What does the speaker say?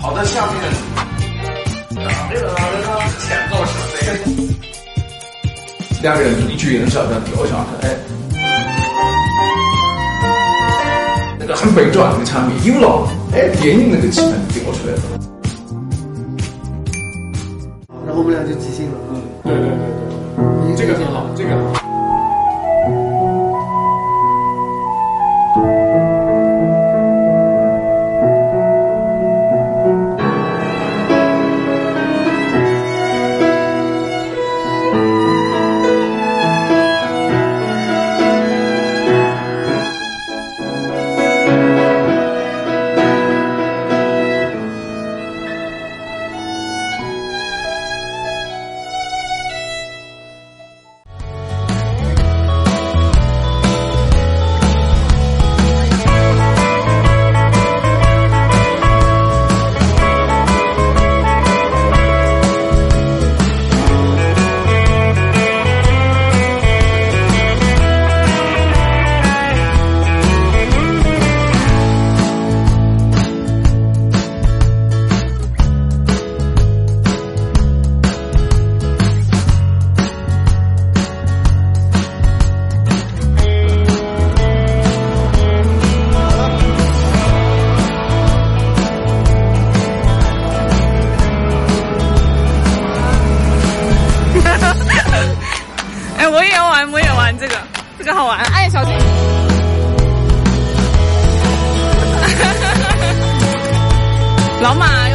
好的，下面，这个前奏是谁？两个人一句也能晓得掉下来，哎，那个很悲壮那个场面，有了，哎，电影那个气氛掉出来了。然后我们俩就即兴了，嗯，对对对对，这个很好，这个很好。这个老马